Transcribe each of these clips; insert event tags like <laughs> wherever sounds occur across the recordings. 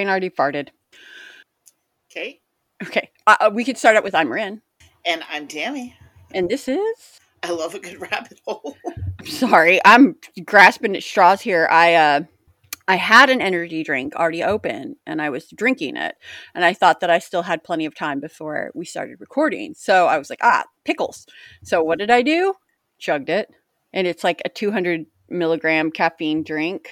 Brain already farted. Okay. Okay. Uh, uh, we could start out with I'm Rin, And I'm Tammy. and this is. I love a good rabbit hole. I'm sorry, I'm grasping at straws here. I uh, I had an energy drink already open, and I was drinking it, and I thought that I still had plenty of time before we started recording. So I was like, ah, pickles. So what did I do? Chugged it, and it's like a 200 milligram caffeine drink.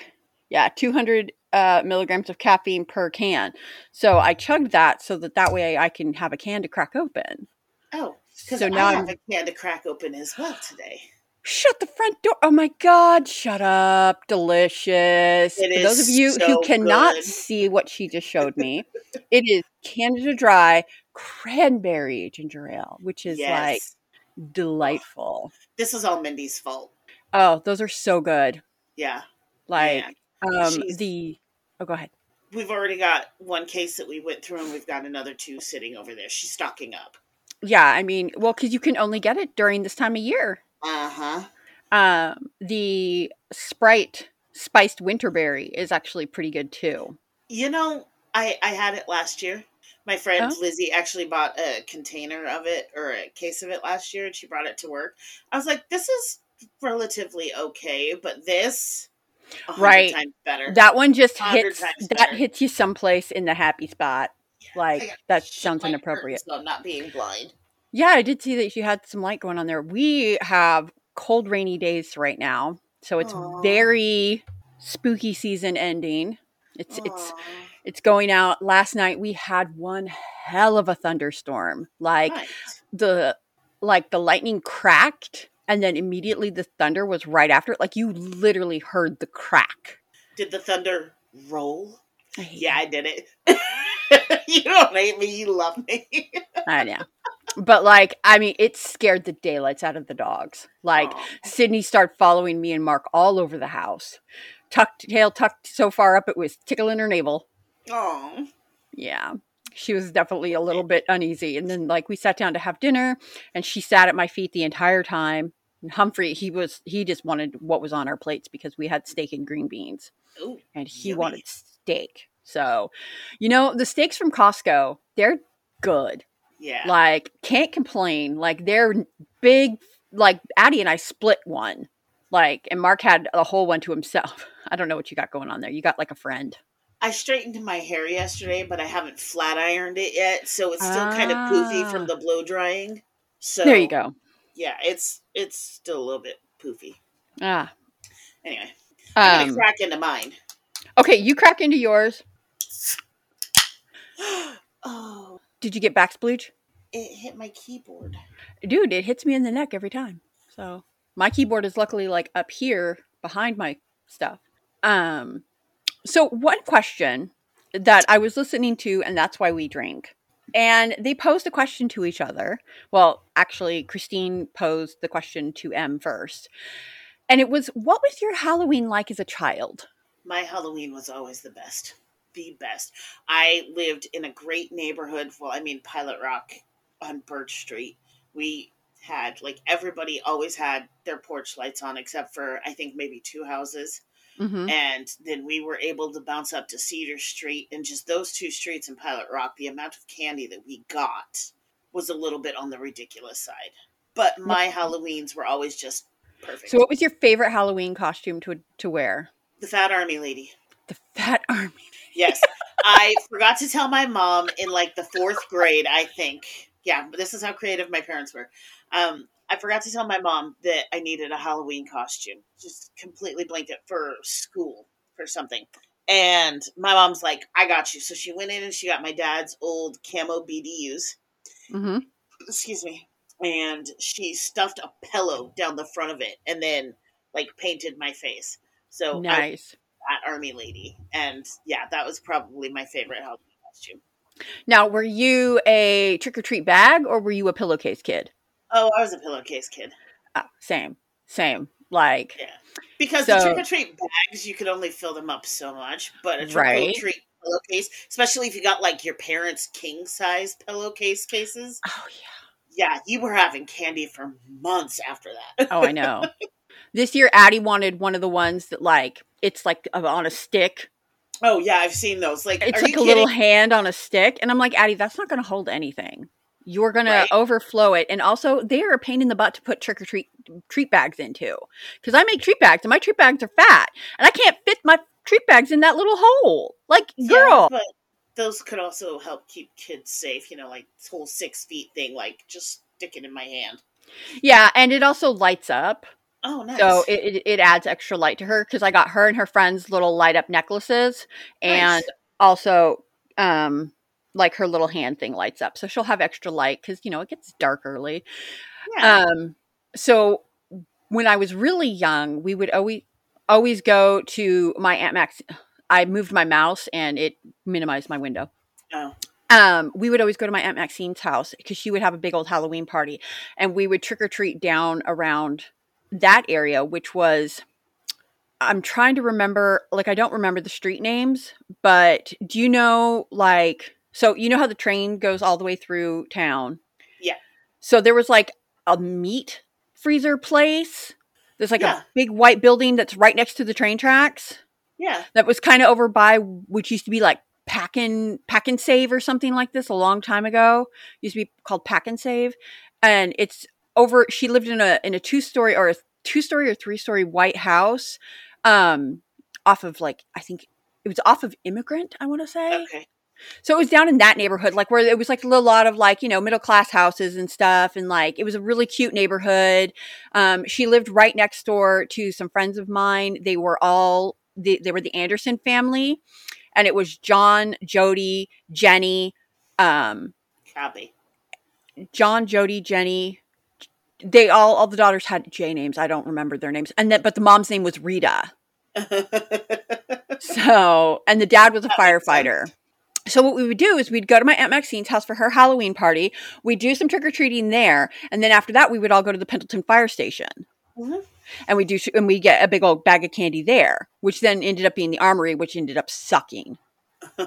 Yeah, 200 uh, milligrams of caffeine per can. So I chugged that so that that way I can have a can to crack open. Oh, because So I now have I'm- a can to crack open as well today. Shut the front door. Oh my God, shut up. Delicious. It For those of you so who cannot good. see what she just showed me, <laughs> it is Canada Dry cranberry ginger ale, which is yes. like delightful. this is all Mindy's fault. Oh, those are so good. Yeah. Like, Man. Um, the. Oh, go ahead. We've already got one case that we went through, and we've got another two sitting over there. She's stocking up. Yeah, I mean, well, because you can only get it during this time of year. Uh huh. Um, the Sprite spiced winterberry is actually pretty good too. You know, I I had it last year. My friend Oh. Lizzie actually bought a container of it or a case of it last year, and she brought it to work. I was like, "This is relatively okay, but this, Right. better." That one just hits that hits you someplace in the happy spot. I Like that sounds inappropriate. So I'm not being blind. Yeah, I did see that you had some light going on there. We have cold, rainy days right now, so it's Aw. very spooky season ending. It's it's it's going out. Last night we had one hell of a thunderstorm. Like the like the lightning cracked and then immediately the thunder was right after it. Like you literally heard the crack. Did the thunder roll? I Yeah, I did it. <laughs> you don't hate me. You love me. I know. But like, I mean, it scared the daylights out of the dogs. Like Aw. Sydney started following me and Mark all over the house. Tucked tail tucked so far up it was tickling her navel. Aw. Yeah. She was definitely a little bit uneasy. And then like we sat down to have dinner and she sat at my feet the entire time. Humphrey, he was he just wanted what was on our plates because we had steak and green beans. Ooh, And he Yummy. wanted steak. So, you know, the steaks from Costco, they're good. yeah. Like, can't complain. Like, they're big. Like, Addie and I split one. Like, and Mark had a whole one to himself. <laughs> I don't know what you got going on there. You got like a friend. I straightened my hair yesterday, but I haven't flat ironed it yet, so it's still kind of poofy Ah. from the blow drying. So there you go. Yeah, it's it's still a little bit poofy. Ah. Anyway, I'm gonna Um, crack into mine. okay, you crack into yours. <gasps> oh, Did you get back splooge? it hit my keyboard. Dude, it hits me in the neck every time. So my keyboard is luckily like up here behind my stuff. Um, so one question that I was listening to, and that's why we drink. And they posed a question to each other. Well, actually, Christine posed the question to Em first. And it was, What was your Halloween like as a child? My Halloween was always the best. The best. I lived in a great neighborhood. Well, I mean, Pilot Rock on Birch Street. We had, like, everybody always had their porch lights on, except for, I think, maybe two houses. Mm-hmm. And then we were able to bounce up to Cedar Street. And just those two streets in Pilot Rock, the amount of candy that we got was a little bit on the ridiculous side. But my Halloweens were always just perfect. So, what was your favorite Halloween costume to, to wear? the Fat Army Lady. The Fat <laughs> Army. Yes. I forgot to tell my mom in like the fourth grade, I think. Yeah, but this is how creative my parents were. Um, I forgot to tell my mom that I needed a Halloween costume. Just completely blanked it for school for something. And my mom's like, I got you. So she went in and she got my dad's old camo BDUs. Mm-hmm. Excuse me. And she stuffed a pillow down the front of it and then like painted my face. So Nice. that army lady. And yeah, that was probably my favorite Halloween costume. Now, were you a trick or treat bag or were you a pillowcase kid? Oh, I was a pillowcase kid. Ah, same, same. Like, Yeah. Because So- the trick or treat bags, you could only fill them up so much. But a trick or Right. treat pillowcase, especially if you got like your parents' king size pillowcase cases, oh yeah, yeah, you were having candy for months after that. <laughs> oh I know. This year, Addie wanted one of the ones that like it's like on a stick. Oh yeah, I've seen those. Like It's like a little hand on a stick, and I'm like, Addie, that's not going to hold anything. You're going Right. to overflow it, and also they are a pain in the butt to put trick or treat treat bags into because I make treat bags, and my treat bags are fat, and I can't fit my treat bags in that little hole. Like, girl, but those could also help keep kids safe. You know, like this whole six feet thing. Like just stick it in my hand. yeah, and it also lights up. Oh, nice. So it, it, it adds extra light to her because I got her and her friends little light up necklaces and Nice. also um like her little hand thing lights up. So she'll have extra light because you know it gets dark early. yeah. Um so when I was really young, we would always always go to my Aunt Max I moved my mouse and it minimized my window. oh, Um, we would always go to my Aunt Maxine's house because she would have a big old Halloween party, and we would trick or treat down around that area, which was. I'm trying to remember, like, I don't remember the street names, but do you know, like, so you know how the train goes all the way through town? Yeah. So there was like a meat freezer place. There's like Yeah. a big white building that's right next to the train tracks yeah. that was kind of over by which used to be like pack and pack and save or something like this a long time ago used to be called pack and save and it's over she lived in a in a two story or a two story or three story white house um off of like i think it was off of immigrant i want to say Okay. So it was down in that neighborhood, like where it was like a little lot of like, you know, middle class houses and stuff. And like it was a really cute neighborhood. Um, she lived right next door to some friends of mine. They were all, they, they were the Anderson family. And it was John, Jody, Jenny, um, Copy. John, Jody, Jenny. They all, all the daughters had J names. I don't remember their names. And then, but the mom's name was Rita. <laughs> So, and the dad was a That firefighter. So what we would do is we'd go to my Aunt Maxine's house for her Halloween party. We'd do some trick or treating there, and then after that, we would all go to the Pendleton Fire Station, Mhm. and we do and we get a big old bag of candy there, which then ended up being the armory, which ended up sucking. <laughs>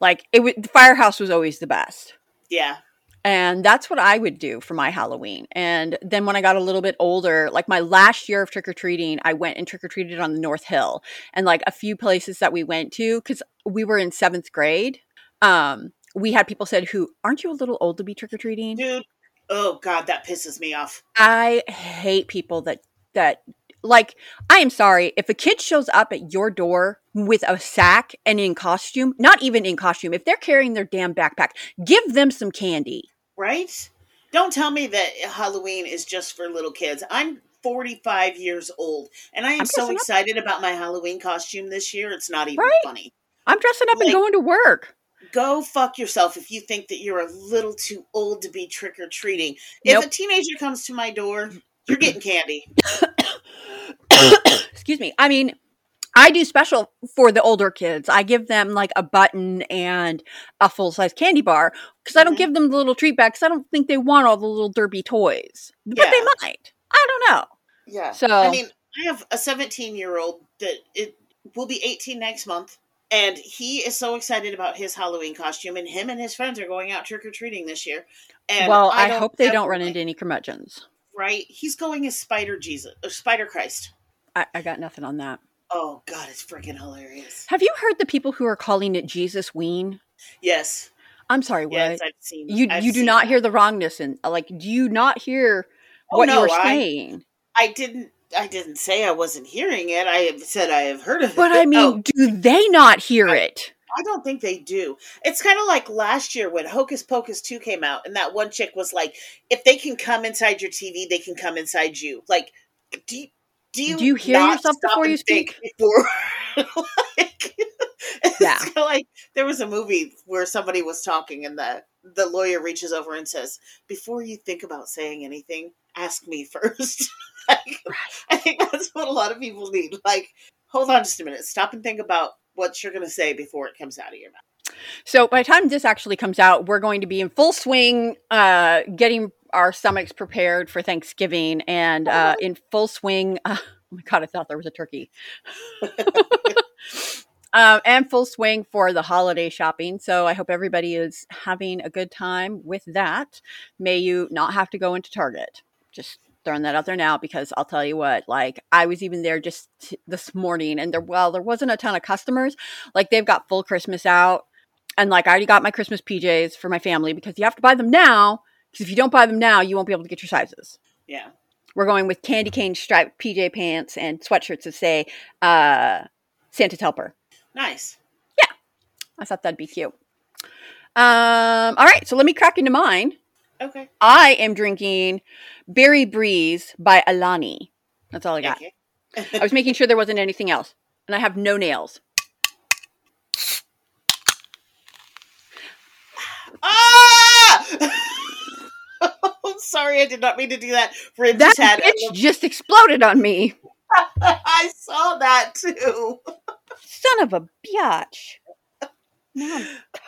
like it, w- the firehouse was always the best. yeah. And that's what I would do for my Halloween. And then when I got a little bit older, like my last year of trick or treating, I went and trick or treated on the North Hill. And like a few places that we went to, because we were in seventh grade, um, we had people said, "Who aren't you a little old to be trick or treating?" Dude. Oh God, that pisses me off. I hate people that that like. I am sorry if a kid shows up at your door with a sack and in costume, not even in costume, if they're carrying their damn backpack, give them some candy. Right? Don't tell me that Halloween is just for little kids. I'm 45 years old and I am so dressing up. excited about my Halloween costume this year. It's not even Right? funny. I'm dressing up Like- and going to work. Go fuck yourself if you think that you're a little too old to be trick or treating. If Nope. a teenager comes to my door, you're <clears throat> getting candy. <coughs> excuse me i mean i do special for the older kids i give them like a button and a full size candy bar because i don't Mhm. give them the little treat bag because i don't think they want all the little derby toys but they might i don't know Yeah. So- I mean, I have a 17 year old that it will be 18 next month. And he is so excited about his Halloween costume, and him and his friends are going out trick or treating this year. And well i, don't hope they don't run into any curmudgeons right. He's going as Spider Jesus or Spider Christ. I, I got nothing on that Oh God, it's freaking hilarious. have you heard the people who are calling it jesus ween Yes, i'm sorry what yes, I've seen. you I've you do not that. hear the wrongness and like do you not hear Oh, what you no, were I- saying I didn't. I didn't say I wasn't hearing it. I have said I have heard of it. but i mean Oh, do they not hear I- it I don't think they do. It's kind of like last year when Hocus Pocus 2 came out, and that one chick was like, if they can come inside your TV, they can come inside you. Like, do you, do you, Do you hear yourself before you speak? Before, <laughs> like, <laughs> Yeah. kinda like there was a movie where somebody was talking, and the, the lawyer reaches over and says, Before you think about saying anything, ask me <laughs> first. like, Right. I think that's what a lot of people need. Like, hold on just a minute. Stop and think about what you're going to say before it comes out of your mouth. So by the time this actually comes out, we're going to be in full swing, uh, getting our stomachs prepared for Thanksgiving, and uh, in full swing. Uh, <laughs> oh my god, I thought there was a turkey. <laughs> um, and full swing for the holiday shopping. So I hope everybody is having a good time with that. May you not have to go into Target. Just throwing that out there now because I'll tell you what, like I was even there just t- this morning and there well there wasn't a ton of customers. Like they've got full Christmas out and like I already got my Christmas PJs for my family because you have to buy them now because if you don't buy them now, you won't be able to get your sizes. Yeah. We're going with candy cane striped PJ pants and sweatshirts that say uh Santa's helper. Nice. Yeah. I thought that'd be cute. Um all right, so let me crack into mine. Okay. I am drinking Berry Breeze by Alani. That's all I got. Okay. I was making sure there wasn't anything else. And I have no nails. Ah! <laughs> <laughs> Sorry, I did not mean to do that. Rin That had. bitch just exploded on me. <laughs> I saw that too. Son of a biatch.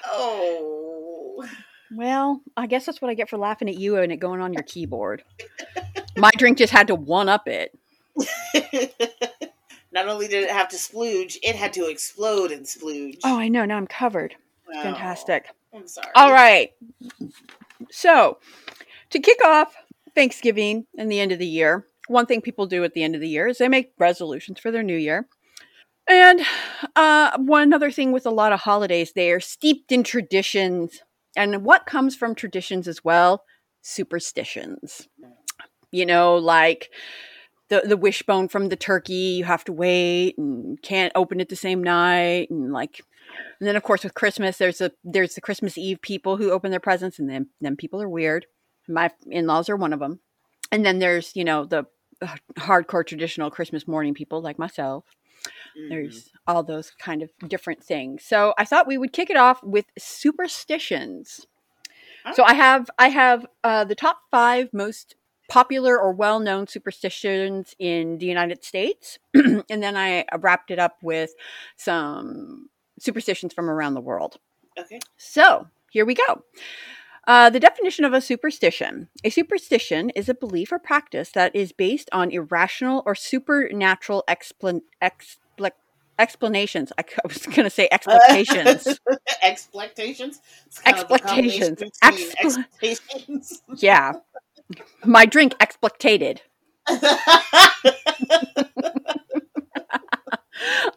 Oh. well, I guess that's what I get for laughing at you and it going on your keyboard. My drink just had to one up it. <laughs> Not only did it have to splooge, it had to explode and splooge. Oh, I know. Now I'm covered. Oh, Fantastic. I'm sorry. All right. So, to kick off Thanksgiving and the end of the year, one thing people do at the end of the year is they make resolutions for their new year. And uh, one other thing with a lot of holidays, they are steeped in traditions. And what comes from traditions as well? Superstitions. You know, like the, the wishbone from the turkey, you have to wait and can't open it the same night. And like, and then of course with Christmas, there's a there's the Christmas Eve people who open their presents, and then then people are weird. My in laws are one of them. And then there's you know the uh, hardcore traditional Christmas morning people like myself. Mhm. There's all those kind of different things. So I thought we would kick it off with superstitions. So I have I have uh, the top five most popular or well known superstitions in the United States, <clears throat> and then I wrapped it up with some superstitions from around the world. Okay. So here we go. Uh, the definition of a superstition. A superstition is a belief or practice that is based on irrational or supernatural explan- expla- explanations. I, was going to say expectations. <laughs> Expectations. It's kind of a combination Expectations. Expl- Expectations. <laughs> yeah. My drink expectated. <laughs>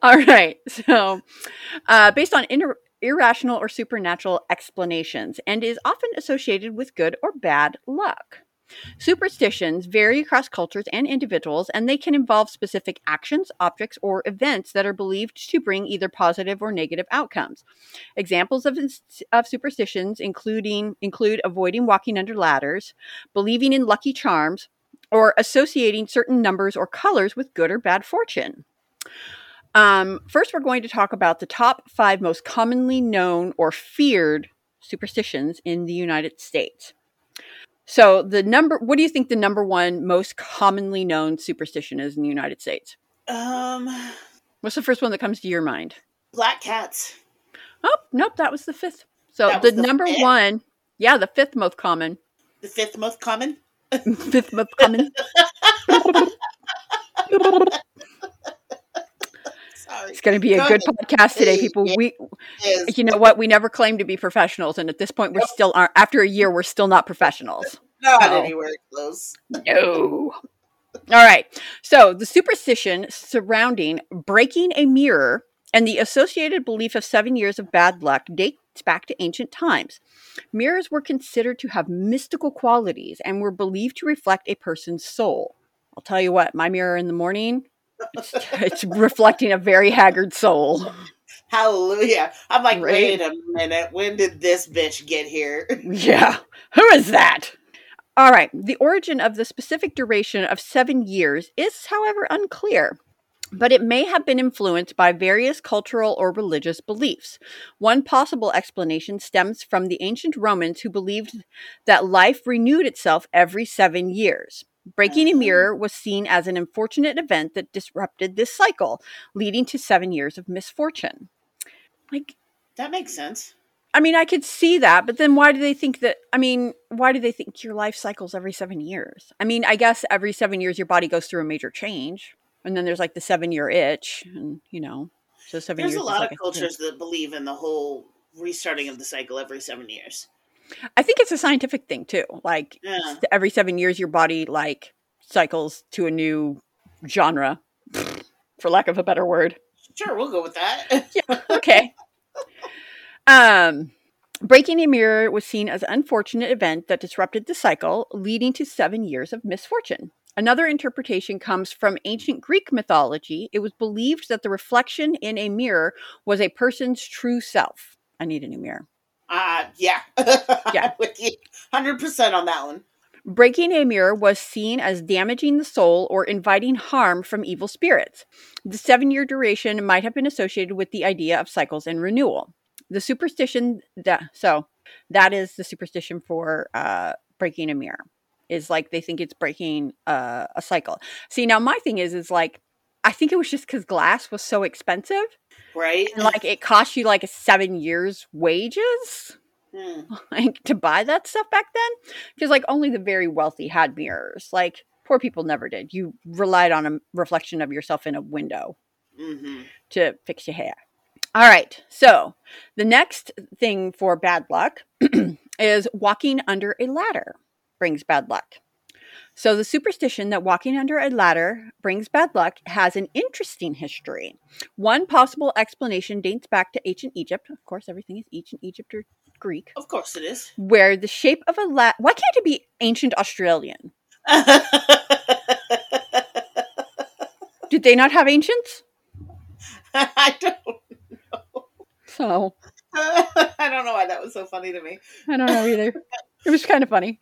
All right. So, uh, based on inter- irrational or supernatural explanations, and is often associated with good or bad luck. Superstitions vary across cultures and individuals, and they can involve specific actions, objects, or events that are believed to bring either positive or negative outcomes. Examples of, of superstitions including include avoiding walking under ladders, believing in lucky charms, or associating certain numbers or colors with good or bad fortune. Um, first, we're going to talk about the top five most commonly known or feared superstitions in the United States. So, the number, what do you think the number one most commonly known superstition is in the United States? um, What's the first one that comes to your mind? black cats. Oh, nope, that was the fifth. So, the the number fifth? one, yeah, the fifth most common. The fifth most common. <laughs> fifth most common. <laughs> <laughs> Sorry. It's going to be a Go good ahead. podcast today, people. We, you know what? We never claimed to be professionals, and at this point, we're Nope. still aren't. After a year, we're still not professionals. not No. anywhere close. No. All right. So the superstition surrounding breaking a mirror and the associated belief of seven years of bad luck dates back to ancient times. Mirrors were considered to have mystical qualities and were believed to reflect a person's soul. I'll tell you what, my mirror in the morning, it's, it's reflecting a very haggard soul. <laughs> Hallelujah. I'm like, Right. wait a minute. When did this bitch get here? <laughs> Yeah. Who is that? All right. The origin of the specific duration of seven years is, however, unclear, but it may have been influenced by various cultural or religious beliefs. One possible explanation stems from the ancient Romans who believed that life renewed itself every seven years. Breaking a Oh. mirror was seen as an unfortunate event that disrupted this cycle, leading to seven years of misfortune. Like, That makes sense. I mean, I could see that, but then why do they think that? I mean, why do they think your life cycles every seven years? I mean, I guess every seven years your body goes through a major change, and then there's like the seven year itch, and you know, so seven There's a lot like of cultures that believe in the whole restarting of the cycle every seven years. I think it's a scientific thing too. Like Yeah. every seven years, your body like cycles to a new genre, <laughs> for lack of a better word. Sure, we'll go with that. yeah, <laughs> okay. Um, breaking a mirror was seen as an unfortunate event that disrupted the cycle, leading to seven years of misfortune. Another interpretation comes from ancient Greek mythology. It was believed that the reflection in a mirror was a person's true self. I need a new mirror. Uh, yeah. Yeah. <laughs> with you 100% on that one. Breaking a mirror was seen as damaging the soul or inviting harm from evil spirits. The seven year duration might have been associated with the idea of cycles and renewal. The superstition that, so that is the superstition for uh, breaking a mirror, is like they think it's breaking uh, a cycle. See, now my thing is, is like, I think it was just because glass was so expensive. Right? And like it cost you like a seven years' wages Hmm. <laughs> like to buy that stuff back then because like only the very wealthy had mirrors like poor people never did you relied on a reflection of yourself in a window hmm to fix your hair all right so the next thing for bad luck <clears throat> is walking under a ladder brings bad luck so the superstition that walking under a ladder brings bad luck has an interesting history one possible explanation dates back to ancient egypt of course everything is ancient egypt or greek Of course it is. where the shape of a ladder. Why can't it be ancient Australian? <laughs> Did they not have ancients? <laughs> I don't. Know. So <laughs> I don't know why that was so funny to me. I don't know either. It was kind of funny.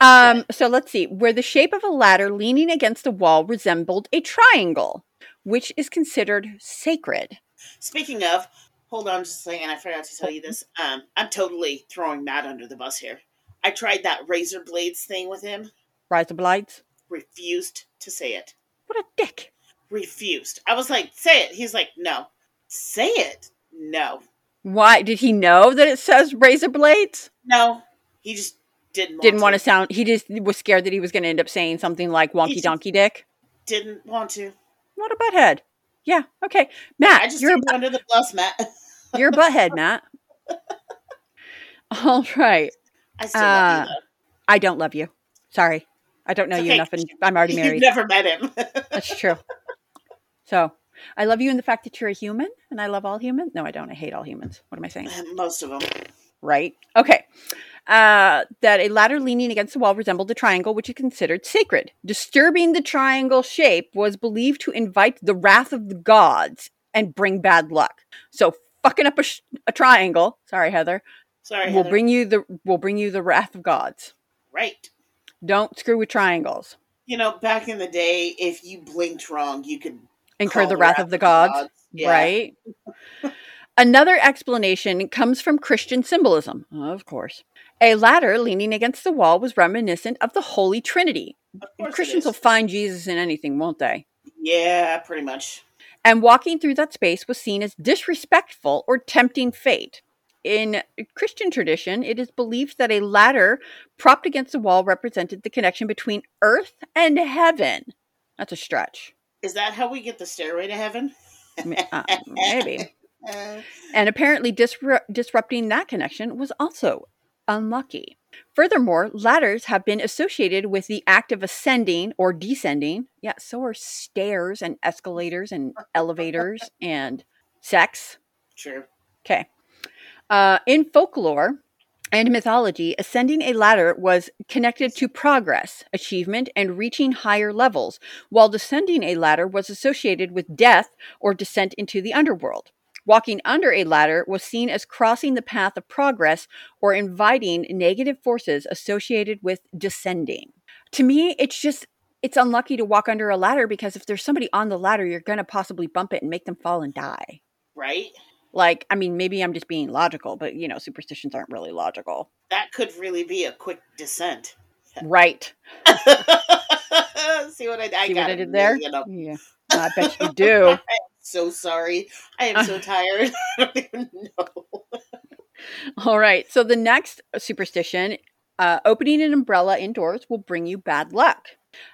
Um, so let's see. Where the shape of a ladder leaning against a wall resembled a triangle, which is considered sacred. Speaking of, hold on just a second. I forgot to tell you this. Um, I'm totally throwing Matt under the bus here. I tried that razor blades thing with him. Razor blades? Refused to say it. What a dick. Refused. I was like, say it. He's like, no. Say it. No. Why did he know that it says razor blades? No. He just didn't want Didn't want to sound. He just was scared that he was going to end up saying something like wonky donkey dick. Didn't want to. What a butthead. Yeah. Okay, Matt. I just you're you under the bus, Matt. <laughs> You're a butthead, Matt. All right. I still love you Uh, though. I don't love you. Sorry. I don't know It's you enough and I'm already <laughs> You've married. never met him. <laughs> That's true. So I love you in the fact that you're a human and I love all humans. No, I don't. I hate all humans. What am I saying? Most of them. Right. Okay. Uh, that a ladder leaning against the wall resembled a triangle, which is considered sacred. Disturbing the triangle shape was believed to invite the wrath of the gods and bring bad luck. So fucking up a, sh- a triangle, sorry Heather, Sorry. will Heather. bring you the will bring you the wrath of gods. right. Don't screw with triangles. You know, back in the day, if you blinked wrong, you could Incur the wrath of the gods. Yeah. Right? <laughs> Another explanation comes from Christian symbolism, of course. A ladder leaning against the wall was reminiscent of the Holy Trinity. Christians will find Jesus in anything, won't they? Yeah, pretty much. And walking through that space was seen as disrespectful or tempting fate. In Christian tradition, it is believed that a ladder propped against the wall represented the connection between earth and heaven. That's a stretch. Is that how we get the stairway to heaven? Uh, maybe. <laughs> And apparently, disru- disrupting that connection was also unlucky. Furthermore, ladders have been associated with the act of ascending or descending. Yeah, so are stairs and escalators and elevators <laughs> and sex. true. Okay. Uh, in folklore and mythology, ascending a ladder was connected to progress, achievement, and reaching higher levels, while descending a ladder was associated with death or descent into the underworld. Walking under a ladder was seen as crossing the path of progress or inviting negative forces associated with descending. To me, it's just it's unlucky to walk under a ladder because if there's somebody on the ladder, you're going to possibly bump it and make them fall and die. Right? Like, I mean, maybe I'm just being logical, but you know, superstitions aren't really logical. That could really be a quick descent. Right. <laughs> See what I, I See got what I did there? Yeah. I bet you <laughs> do. So sorry. I am so <laughs> tired. <laughs> I don't even know. All right. So the next superstition uh, opening an umbrella indoors will bring you bad luck.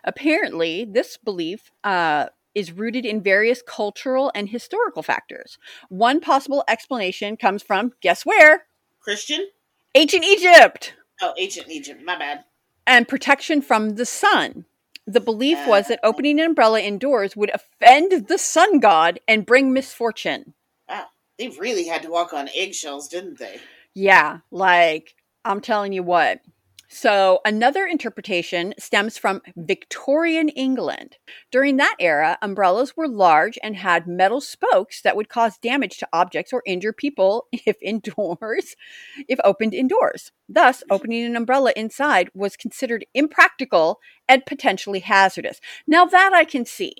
Apparently, this belief uh, is rooted in various cultural and historical factors. One possible explanation comes from guess where? Christian? Ancient Egypt. Oh, ancient Egypt. My bad. and protection from the sun. The belief was that opening an umbrella indoors would offend the sun god and bring misfortune. Wow, they really had to walk on eggshells, didn't they? Yeah, like I'm telling you what. So, another interpretation stems from Victorian England. During that era, umbrellas were large and had metal spokes that would cause damage to objects or injure people <laughs> if indoors, if opened indoors. Thus, mm-hmm. opening an umbrella inside was considered impractical and potentially hazardous. Now that I can see.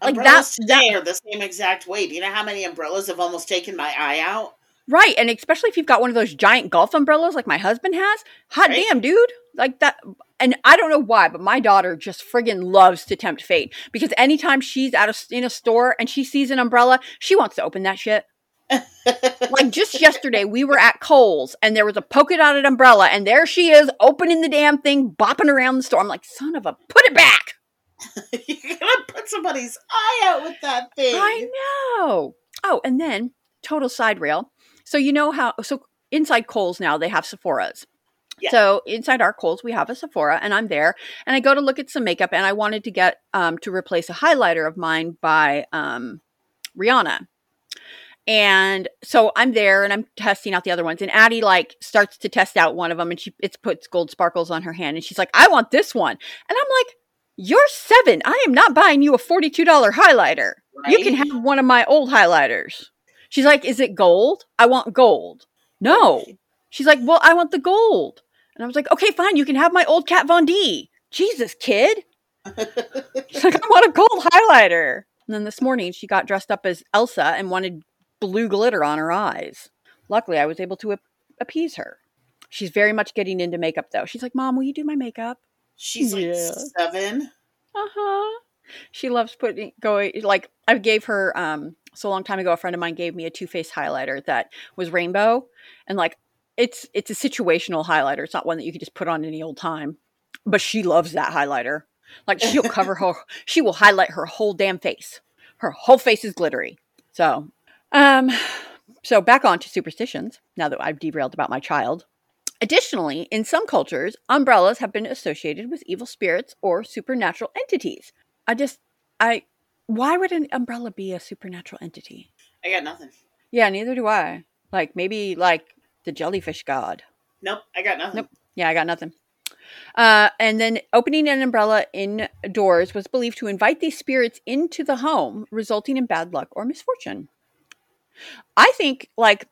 Like umbrellas that, today that, are the same exact way. Do you know how many umbrellas have almost taken my eye out? Right. And especially if you've got one of those giant golf umbrellas like my husband has. Hot right. damn, dude. Like that. And I don't know why, but my daughter just friggin' loves to tempt fate because anytime she's out of, in a store and she sees an umbrella, she wants to open that shit. <laughs> like just yesterday, we were at Kohl's and there was a polka dotted umbrella, and there she is opening the damn thing, bopping around the store. I'm like, son of a, put it back. <laughs> You're gonna put somebody's eye out with that thing. I know. Oh, and then total side rail. So you know how so inside Kohl's now they have Sephora's. So inside our Kohl's we have a Sephora and I'm there and I go to look at some makeup and I wanted to get um, to replace a highlighter of mine by um, Rihanna. And so I'm there and I'm testing out the other ones and Addie like starts to test out one of them and she it puts gold sparkles on her hand and she's like I want this one. And I'm like you're 7. I am not buying you a $42 highlighter. Right? You can have one of my old highlighters. She's like, Is it gold? I want gold. No. She's like, Well, I want the gold. And I was like, Okay, fine. You can have my old Kat Von D. Jesus, kid. <laughs> She's like, I want a gold highlighter. And then this morning she got dressed up as Elsa and wanted blue glitter on her eyes. Luckily, I was able to ap- appease her. She's very much getting into makeup though. She's like, Mom, will you do my makeup? She's yeah. like seven. Uh huh. She loves putting going like I gave her um so a long time ago a friend of mine gave me a two-face highlighter that was rainbow and like it's it's a situational highlighter. It's not one that you can just put on any old time. But she loves that highlighter. Like she'll <laughs> cover her she will highlight her whole damn face. Her whole face is glittery. So um so back on to superstitions now that I've derailed about my child. Additionally, in some cultures, umbrellas have been associated with evil spirits or supernatural entities. I just I why would an umbrella be a supernatural entity? I got nothing. Yeah, neither do I. Like maybe like the jellyfish god. Nope, I got nothing. Nope. Yeah, I got nothing. Uh, and then opening an umbrella indoors was believed to invite these spirits into the home, resulting in bad luck or misfortune. I think, like,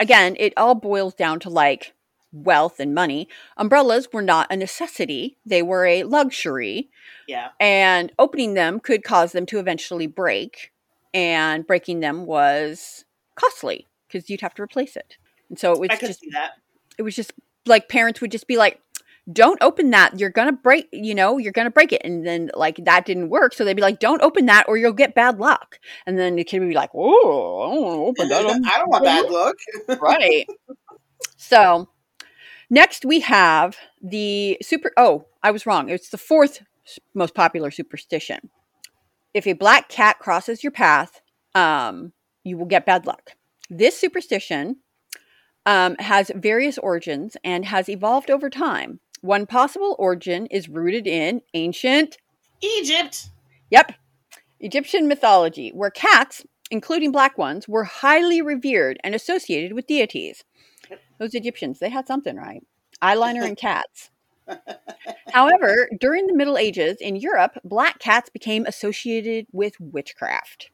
again, it all boils down to like wealth and money. Umbrellas were not a necessity, they were a luxury. Yeah. And opening them could cause them to eventually break, and breaking them was costly because you'd have to replace it. And so it was just that it was just like parents would just be like, don't open that. You're gonna break, you know, you're gonna break it. And then like that didn't work. So they'd be like, don't open that or you'll get bad luck. And then the kid would be like, Oh, I don't want to open that. <laughs> I don't want bad luck. <laughs> right. So Next, we have the super. Oh, I was wrong. It's the fourth most popular superstition. If a black cat crosses your path, um, you will get bad luck. This superstition um, has various origins and has evolved over time. One possible origin is rooted in ancient Egypt. Yep. Egyptian mythology, where cats, including black ones, were highly revered and associated with deities. Those Egyptians, they had something right. Eyeliner and cats. However, during the Middle Ages in Europe, black cats became associated with witchcraft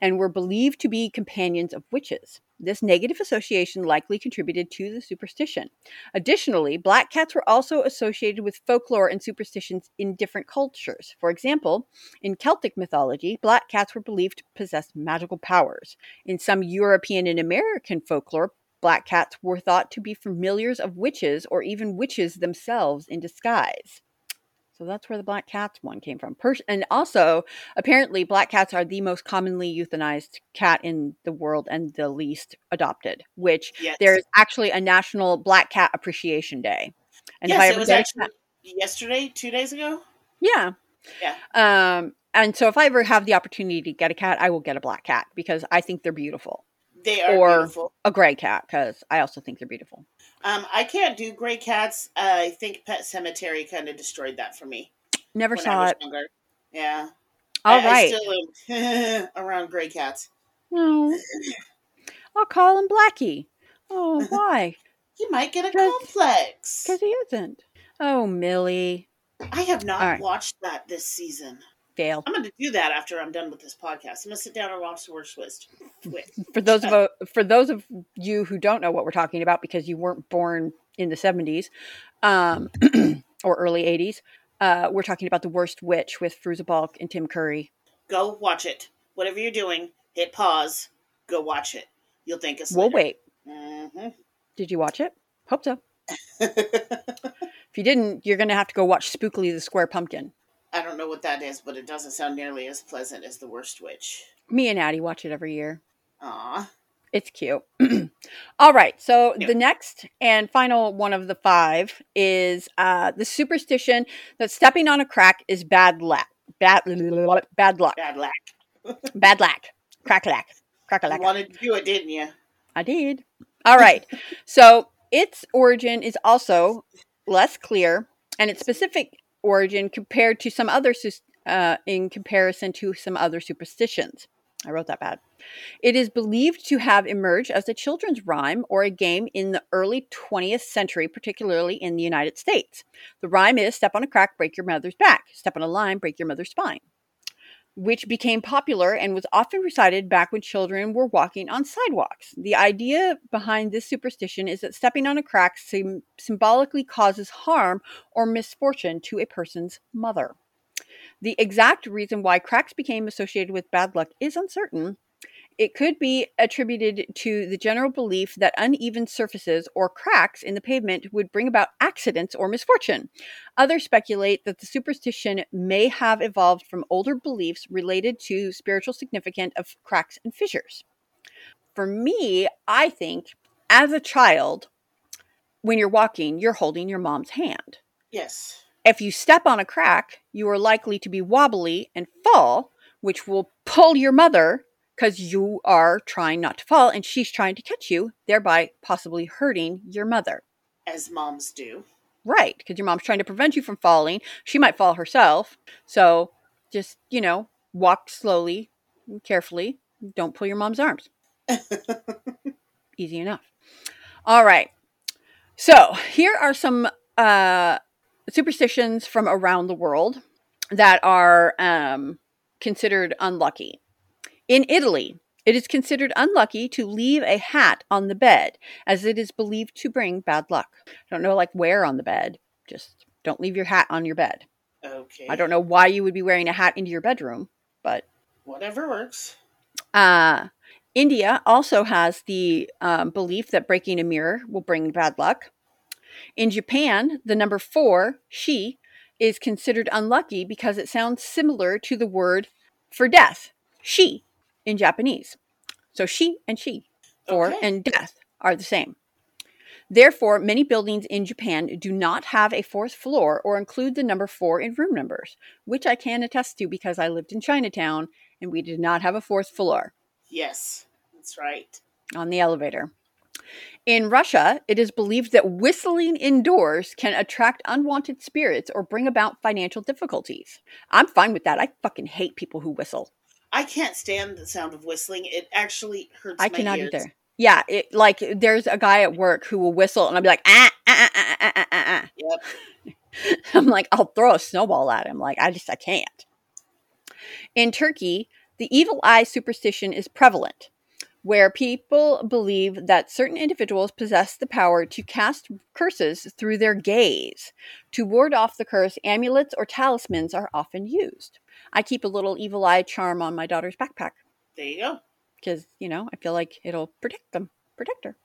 and were believed to be companions of witches. This negative association likely contributed to the superstition. Additionally, black cats were also associated with folklore and superstitions in different cultures. For example, in Celtic mythology, black cats were believed to possess magical powers. In some European and American folklore, Black cats were thought to be familiars of witches or even witches themselves in disguise. So that's where the black cats one came from. and also, apparently, black cats are the most commonly euthanized cat in the world and the least adopted. Which yes. there's actually a National Black Cat Appreciation Day. And yes, if I ever it was actually cat, yesterday, two days ago. Yeah. Yeah. Um, and so if I ever have the opportunity to get a cat, I will get a black cat because I think they're beautiful. They are or beautiful. a gray cat because I also think they're beautiful. Um, I can't do gray cats. Uh, I think Pet Sematary kind of destroyed that for me. Never saw it. younger. Yeah. All I, right. I still am <laughs> around gray cats. No. <laughs> I'll call him Blackie. Oh, <laughs> why? He might get a Because- complex. Because he isn't. Oh, Millie. I have not right. watched that this season. Fail. I'm going to do that after I'm done with this podcast. I'm going to sit down and watch the worst twist. Twist. <laughs> For those of uh, for those of you who don't know what we're talking about because you weren't born in the 70s um, <clears throat> or early 80s, uh, we're talking about The Worst Witch with Fairuza Balk and Tim Curry. Go watch it. Whatever you're doing, hit pause. Go watch it. You'll thank us We'll later. wait. hmm Did you watch it? Hope so. <laughs> If you didn't, you're going to have to go watch Spookley the Square Pumpkin. I don't know what that is, but it doesn't sound nearly as pleasant as the worst witch. Me and Addie watch it every year. Aw. It's cute. <clears throat> All right. So Yeah. the next and final one of the five is uh, the superstition that stepping on a crack is bad luck. Bad, bad luck. Bad luck. <laughs> Bad luck. Crack lack. Crack You lack. wanted to do it, didn't you? I did. All right. <laughs> so its origin is also less clear, and its specific origin compared to some other uh, in comparison to some other superstitions. I wrote that bad. It is believed to have emerged as a children's rhyme or a game in the early 20th century, particularly in the United States. The rhyme is step on a crack, break your mother's back. Step on a line, break your mother's spine. Which became popular and was often recited back when children were walking on sidewalks. The idea behind this superstition is that stepping on a crack sym- symbolically causes harm or misfortune to a person's mother. The exact reason why cracks became associated with bad luck is uncertain. It could be attributed to the general belief that uneven surfaces or cracks in the pavement would bring about accidents or misfortune. Others speculate that the superstition may have evolved from older beliefs related to spiritual significance of cracks and fissures. For me, I think as a child, when you're walking, you're holding your mom's hand. Yes. If you step on a crack, you are likely to be wobbly and fall, which will pull your mother because you are trying not to fall and she's trying to catch you, thereby possibly hurting your mother. As moms do. Right, because your mom's trying to prevent you from falling. She might fall herself. So just, you know, walk slowly carefully. Don't pull your mom's arms. <laughs> Easy enough. All right. So here are some uh, superstitions from around the world that are um, considered unlucky. In Italy, it is considered unlucky to leave a hat on the bed, as it is believed to bring bad luck. I don't know, like where on the bed. Just don't leave your hat on your bed. Okay. I don't know why you would be wearing a hat into your bedroom, but Whatever works. uh, India also has the um, belief that breaking a mirror will bring bad luck. In Japan, the number four, she, is considered unlucky because it sounds similar to the word for death, she, in Japanese. So she and she, four Okay. and death are the same. Therefore, many buildings in Japan do not have a fourth floor or include the number four in room numbers, which I can attest to because I lived in Chinatown and we did not have a fourth floor Yes. That's right. on the elevator. In Russia, it is believed that whistling indoors can attract unwanted spirits or bring about financial difficulties. I'm fine with that. I fucking hate people who whistle. I can't stand the sound of whistling. It actually hurts I cannot ears. either. Yeah, it, like there's a guy at work who will whistle, and I'll be like, ah, ah, ah, ah, ah, ah, ah. Yep. <laughs> I'm like, I'll throw a snowball at him. Like, I just, I can't. In Turkey, the evil eye superstition is prevalent, where people believe that certain individuals possess the power to cast curses through their gaze. To ward off the curse, amulets or talismans are often used. I keep a little evil eye charm on my daughter's backpack There you go. because, you know, I feel like it'll protect them, protect her.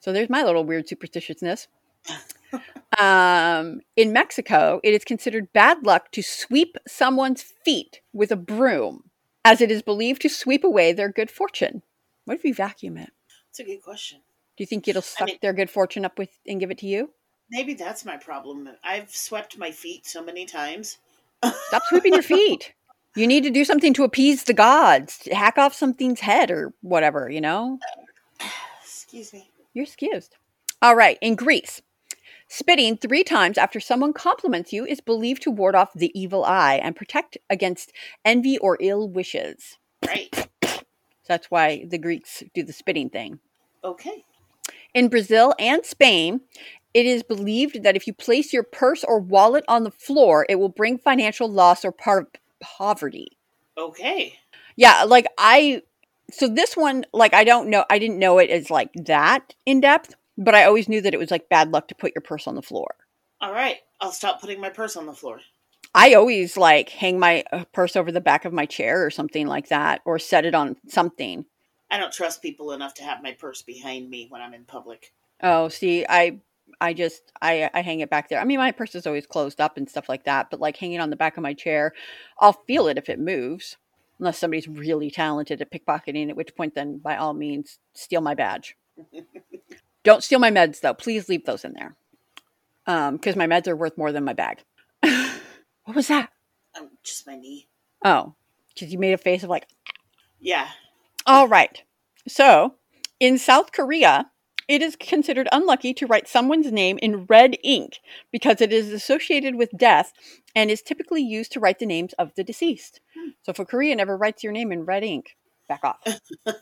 So there's my little weird superstitiousness. <laughs> um, in Mexico, it is considered bad luck to sweep someone's feet with a broom, as it is believed to sweep away their good fortune. What if you vacuum it? It's a good question. Do you think it'll suck mean- their good fortune up with and give it to you? Maybe that's my problem. I've swept my feet so many times. Stop sweeping your feet. You need to do something to appease the gods, hack off something's head or whatever, you know? Excuse me. You're excused. All right. In Greece, Spitting three times after someone compliments you is believed to ward off the evil eye and protect against envy or ill wishes. Right. So that's why the Greeks do the spitting thing. Okay. In Brazil and Spain, it is believed that if you place your purse or wallet on the floor, it will bring financial loss or part poverty. Okay. Yeah, like I so this one like I don't know I didn't know it as like that in depth, but I always knew that it was like bad luck to put your purse on the floor. All right. I'll stop putting my purse on the floor. I always like hang my uh, purse over the back of my chair or something like that or set it on something. I don't trust people enough to have my purse behind me when I'm in public. Oh, see, I I just I I hang it back there. I mean, my purse is always closed up and stuff like that, but like hanging on the back of my chair, I'll feel it if it moves. Unless somebody's really talented at pickpocketing, at which point then by all means steal my badge. <laughs> Don't steal my meds though. Please leave those in there. Um, because my meds are worth more than my bag. <laughs> what was that? Um, just my knee. Oh, because you made a face of like, Yeah. all right. So, in South Korea, it is considered unlucky to write someone's name in red ink because it is associated with death and is typically used to write the names of the deceased. Hmm. So, if a Korean ever writes your name in red ink, back off. <laughs>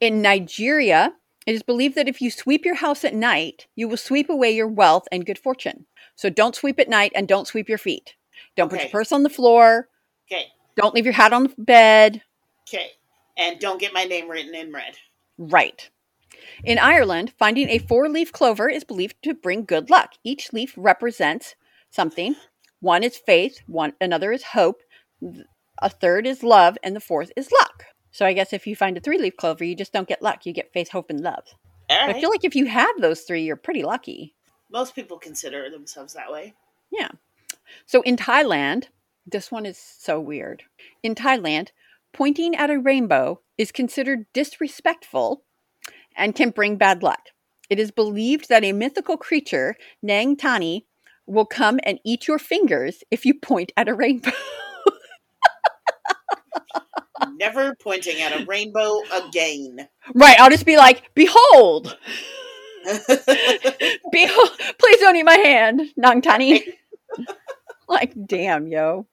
in Nigeria, it is believed that if you sweep your house at night, you will sweep away your wealth and good fortune. So, don't sweep at night and don't sweep your feet. Don't put your purse on the floor. Okay. Don't leave your hat on the bed. Okay. And don't get my name written in red. Right. In Ireland, finding a four leaf clover is believed to bring good luck. Each leaf represents something. One is faith, one another is hope, a third is love, and the fourth is luck. So I guess if you find a three leaf clover, you just don't get luck. You get faith, hope, and love. Right. I feel like if you have those three, you're pretty lucky. Most people consider themselves that way. Yeah. So in Thailand, this one is so weird. In Thailand, pointing at a rainbow is considered disrespectful and can bring bad luck. It is believed that a mythical creature, Nang Tani, will come and eat your fingers if you point at a rainbow. <laughs> Never pointing at a rainbow again. right, I'll just be like, "Behold, <laughs> behold! Please don't eat my hand, Nang Tani." <laughs> like, damn, yo.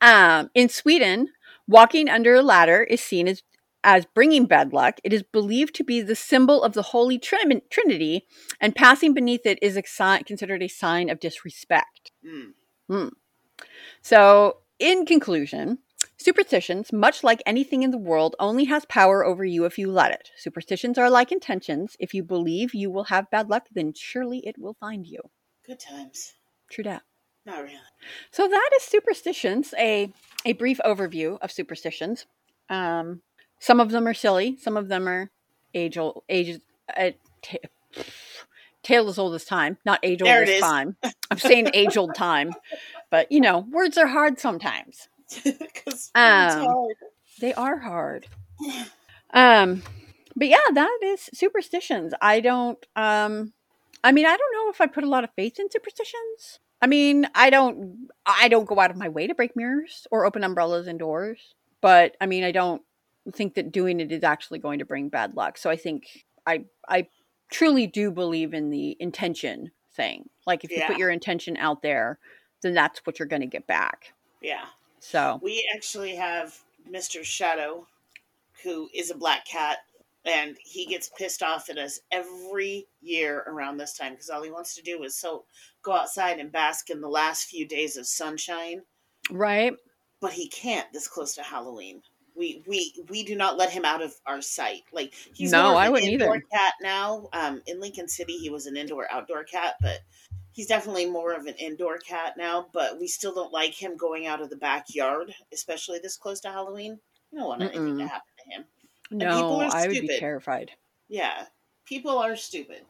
Um, in Sweden, walking under a ladder is seen as as bringing bad luck. It is believed to be the symbol of the Holy Trin- Trinity, and passing beneath it is a sign, considered a sign of disrespect. Mm. So, in conclusion, superstitions, much like anything in the world, only has power over you if you let it. Superstitions are like intentions. If you believe you will have bad luck, then surely it will find you. Good times. True that. Not really. So that is superstitions. A a brief overview of superstitions. Um, some of them are silly. Some of them are age old. Age uh, ta- tale as old as time. Not age old as time. <laughs> I'm saying age old time, but you know, words are hard sometimes. <laughs> Um, hard. They are hard. Um, but yeah, that is superstitions. I don't. Um, I mean, I don't know if I put a lot of faith in superstitions. I mean, I don't. I don't go out of my way to break mirrors or open umbrellas and doors. But I mean, I don't think that doing it is actually going to bring bad luck. So I think I I truly do believe in the intention thing. Like if you put your intention out there, then that's what you're going to get back. Yeah. So We actually have Mr. Shadow, who is a black cat, and he gets pissed off at us every year around this time because all he wants to do is so go outside and bask in the last few days of sunshine, right. but he can't this close to Halloween. We we we do not let him out of our sight. Like he's No, more I wouldn't indoor either. cat now. Um, in Lincoln City, he was an indoor outdoor cat, but he's definitely more of an indoor cat now. But we still don't like him going out of the backyard, especially this close to Halloween. We don't want anything to happen to him. No, people are I would be stupid. terrified. Yeah, people are stupid.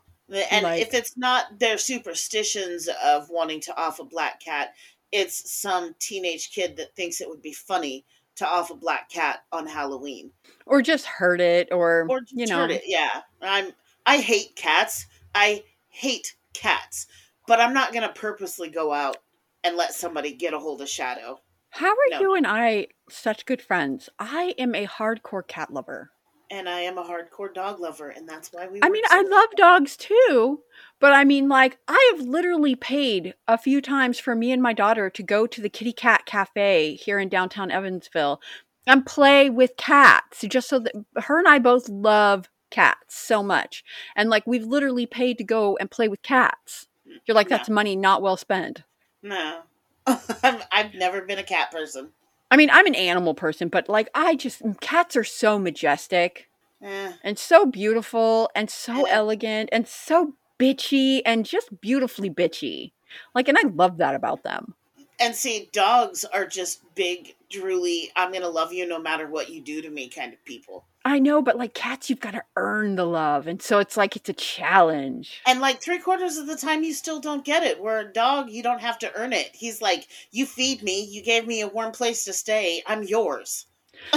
And Like- if it's not their superstitions of wanting to off a black cat, it's some teenage kid that thinks it would be funny to off a black cat on Halloween. or just hurt it or, Or just you know hurt it. Yeah. I'm I hate cats. I hate cats. But I'm not gonna purposely go out and let somebody get a hold of Shadow. how are No. you and i such good friends i am a hardcore cat lover and I am a hardcore dog lover, and that's why we. I mean, so I love dogs too, but I mean, like, I have literally paid a few times for me and my daughter to go to the Kitty Cat Cafe here in downtown Evansville and play with cats, just so that her and I both love cats so much, and like, we've literally paid to go and play with cats. You're like, that's money not well spent. No, <laughs> I've, I've never been a cat person. I mean, I'm an animal person, but like, I just cats are so majestic. Eh. and so beautiful and so elegant and so bitchy and just beautifully bitchy. Like, and I love that about them. And see, dogs are just big, drooly. I'm gonna love you no matter what you do to me, kind of people. I know, but like cats, you've got to earn the love. And so it's like it's a challenge. And like three quarters of the time, you still don't get it. Where a dog, you don't have to earn it. He's like, you feed me, you gave me a warm place to stay. I'm yours.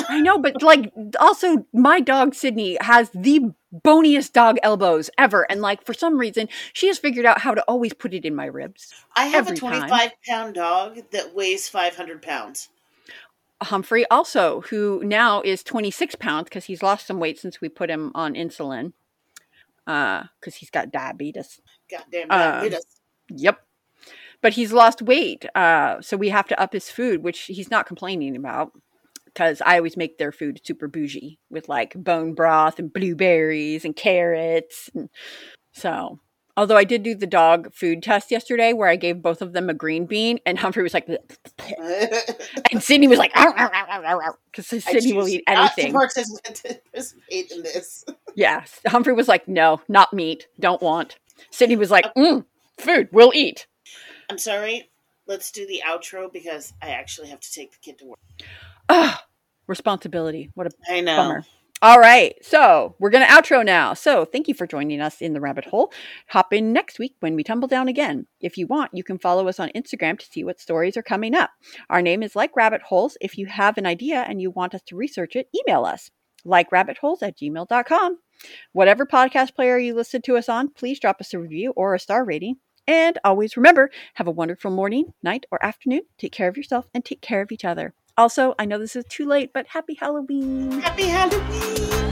I know, but like also, my dog Sydney has the boniest dog elbows ever. And like for some reason, she has figured out how to always put it in my ribs. I have a time. 25 pound dog that weighs 500 pounds. Humphrey also, who now is 26 pounds because he's lost some weight since we put him on insulin. Uh, because he's got diabetes. Goddamn Um, diabetes. Yep. But he's lost weight. Uh, so we have to up his food, which he's not complaining about because I always make their food super bougie with like bone broth and blueberries and carrots. And so, although I did do the dog food test yesterday where I gave both of them a green bean and Humphrey was like, <laughs> and Sydney was like, because Sydney will eat not to anything. participate <laughs> in this. Yeah. Humphrey was like, no, not meat. Don't want. Sydney was like, mm, food, we'll eat. I'm sorry. Let's do the outro because I actually have to take the kid to work. Ugh, responsibility. What a I know. bummer. All right. So we're going to outro now. So thank you for joining us in the rabbit hole. Hop in next week when we tumble down again. If you want, you can follow us on Instagram to see what stories are coming up. Our name is Like Rabbit Holes. If you have an idea and you want us to research it, email us likerabbitholes at gmail.com. Whatever podcast player you listen to us on, please drop us a review or a star rating. And always remember, have a wonderful morning, night, or afternoon. Take care of yourself and take care of each other. Also, I know this is too late, but happy Halloween. Happy Halloween!